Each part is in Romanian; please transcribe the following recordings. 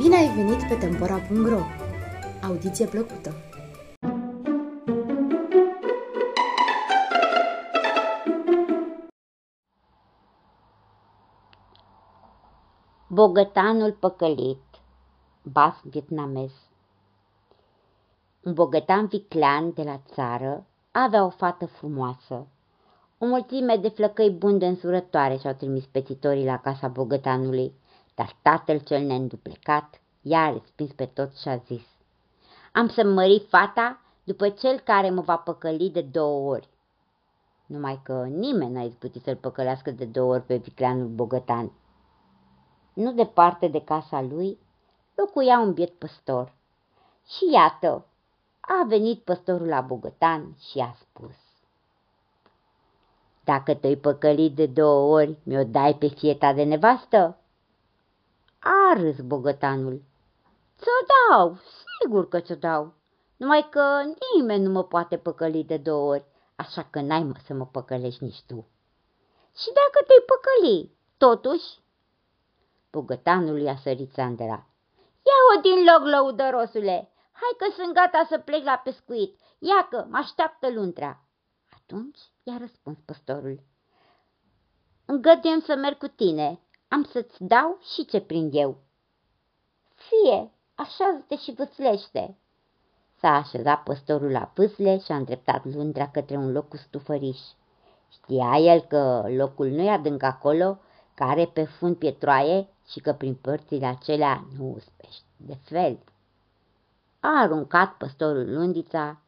ai venit pe Tempora.ro! Audiție plăcută! Bogătanul păcălit Bas vietnamez Un bogătan viclean de la țară avea o fată frumoasă. O mulțime de flăcăi buni de însurătoare și-au trimis pețitorii la casa bogătanului, dar tatăl cel neînduplecat i-a respins pe toți și a zis Am să mări fata după cel care mă va păcăli de două ori. Numai că nimeni n-a izbutit să-l păcălească de două ori pe vicleanul bogătan. Nu departe de casa lui locuia un biet păstor. Și iată, a venit păstorul la bogătan și a spus Dacă te-ai păcălit de două ori, mi-o dai pe fieta de nevastă? A râs bogătanul. Ți-o dau, sigur că ți-o dau, numai că nimeni nu mă poate păcăli de două ori, așa că n-ai mă să mă păcălești nici tu. Și dacă te-ai păcăli, totuși? Bogătanul i-a sărit Sandra. Ia-o din loc, lăudărosule! Hai că sunt gata să plec la pescuit. Ia că mă așteaptă luntrea. Atunci i-a răspuns păstorul. Îngăduiem să merg cu tine. Am să-ți dau și ce prind eu. Fie, așează-te și vâslește. S-a așezat păstorul la pâsle și a îndreptat lundrea către un loc cu stufăriș. Știa el că locul nu e adânc acolo, care pe fund pietroaie și că prin părțile acelea nu uspești de fel. A aruncat păstorul lundița,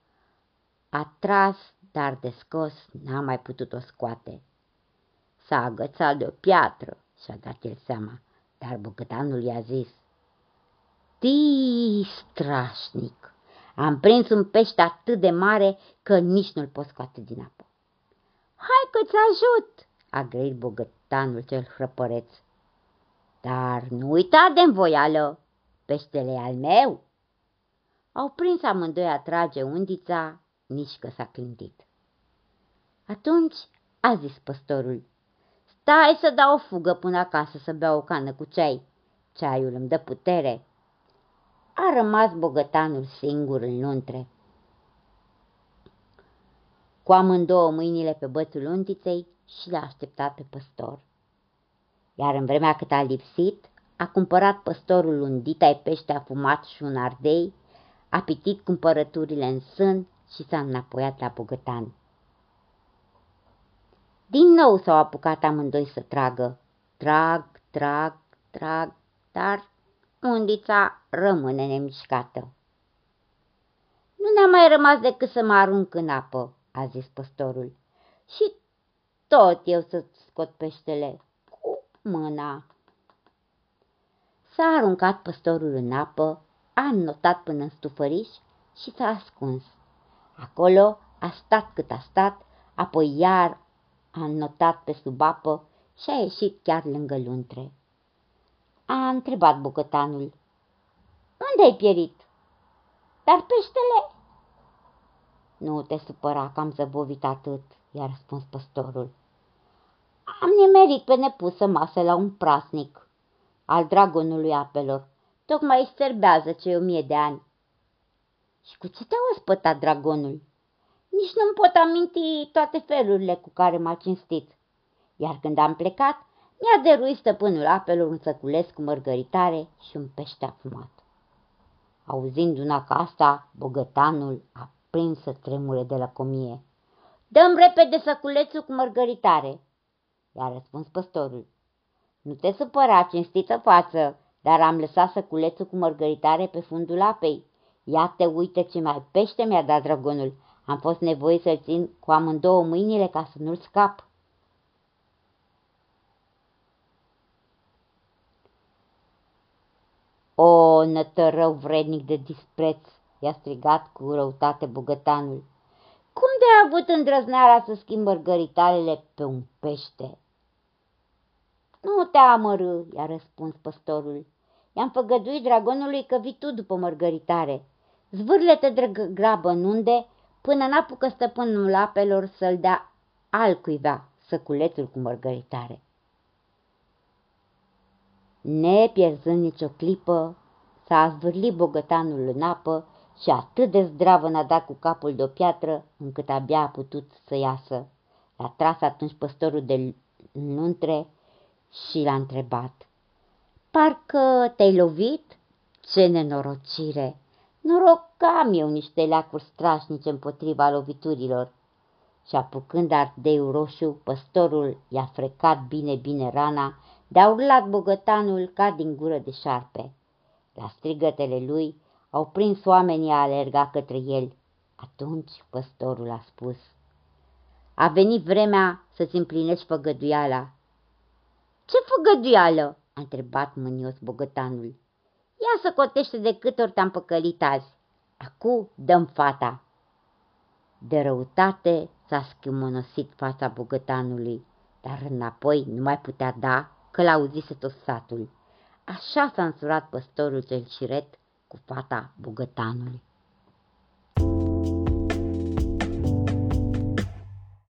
a tras, dar de scos n-a mai putut-o scoate. S-a agățat de o piatră și-a dat el seama, dar băcătanul i-a zis, Tii, strașnic, am prins un pește atât de mare că nici nu-l pot scoate din apă. Hai că-ți ajut, a grăit bogătanul cel hrăpăreț. Dar nu uita de învoială, peștele e al meu. Au prins amândoi a trage undița, nici că s-a clintit. Atunci a zis păstorul, stai să dau o fugă până acasă să beau o cană cu ceai. Ceaiul îmi dă putere. A rămas bogătanul singur în luntre. Cu amândouă mâinile pe bățul undiței și l-a așteptat pe păstor. Iar în vremea cât a lipsit, a cumpărat păstorul un ditai pește afumat și un ardei, a pitit cumpărăturile în sân și s-a înapoiat la bogătan. Din nou s-au apucat amândoi să tragă. Trag, trag, trag, dar undița rămâne nemișcată. Nu ne-a mai rămas decât să mă arunc în apă, a zis păstorul. Și tot eu să-ți scot peștele cu mâna. S-a aruncat păstorul în apă, a înnotat până în stufăriș și s-a ascuns. Acolo a stat cât a stat, apoi iar a înnotat pe sub apă și a ieșit chiar lângă luntre. A întrebat bucătanul. Unde ai pierit? Dar peștele? Nu te supăra că am zăbovit atât, i-a răspuns păstorul. Am nimerit pe nepusă masă la un prasnic al dragonului apelor. Tocmai își serbează cei o mie de ani. Și cu ce te-a ospătat dragonul? Nici nu-mi pot aminti toate felurile cu care m-a cinstit. Iar când am plecat, mi-a dăruit stăpânul apelor un săculeț cu mărgăritare și un pește afumat. Auzind una ca asta, bogătanul a prins să tremure de la comie. Dăm repede săculețul cu mărgăritare, i-a răspuns păstorul. Nu te supăra, cinstită față, dar am lăsat săculețul cu mărgăritare pe fundul apei. Iată, uite ce mai pește mi-a dat dragonul. Am fost nevoie să-l țin cu amândouă mâinile ca să nu-l scap. O, nătărău vrednic de dispreț, i-a strigat cu răutate bugătanul. Cum de a avut îndrăzneala să schimb mărgăritarele pe un pește? Nu te amărâ, i-a răspuns păstorul. I-am făgăduit dragonului că vii tu după mărgăritare. Zvârle-te grabă în unde, până n-apucă stăpânul apelor să-l dea altcuiva săculețul cu mărgăritare. Nepierzând nicio clipă, s-a zvârlit bogătanul în apă și atât de zdravă n-a dat cu capul de o piatră, încât abia a putut să iasă. L-a tras atunci păstorul de luntre și l-a întrebat. Parcă te-ai lovit? Ce nenorocire! Noroc că am eu niște leacuri strașnice împotriva loviturilor. Și apucând ardeiul roșu, păstorul i-a frecat bine-bine rana, de-a urlat bogătanul ca din gură de șarpe. La strigătele lui au prins oamenii a alerga către el. Atunci păstorul a spus, A venit vremea să-ți împlinești făgăduiala. Ce făgăduială?" a întrebat mânios bogătanul. Ia să cotește de câte ori te-am păcălit azi. Acu dăm fata. De răutate s-a schimonosit fața bogătanului, dar înapoi nu mai putea da că l-auzise tot satul. Așa s-a însurat păstorul cel ciret cu fata bogătanului.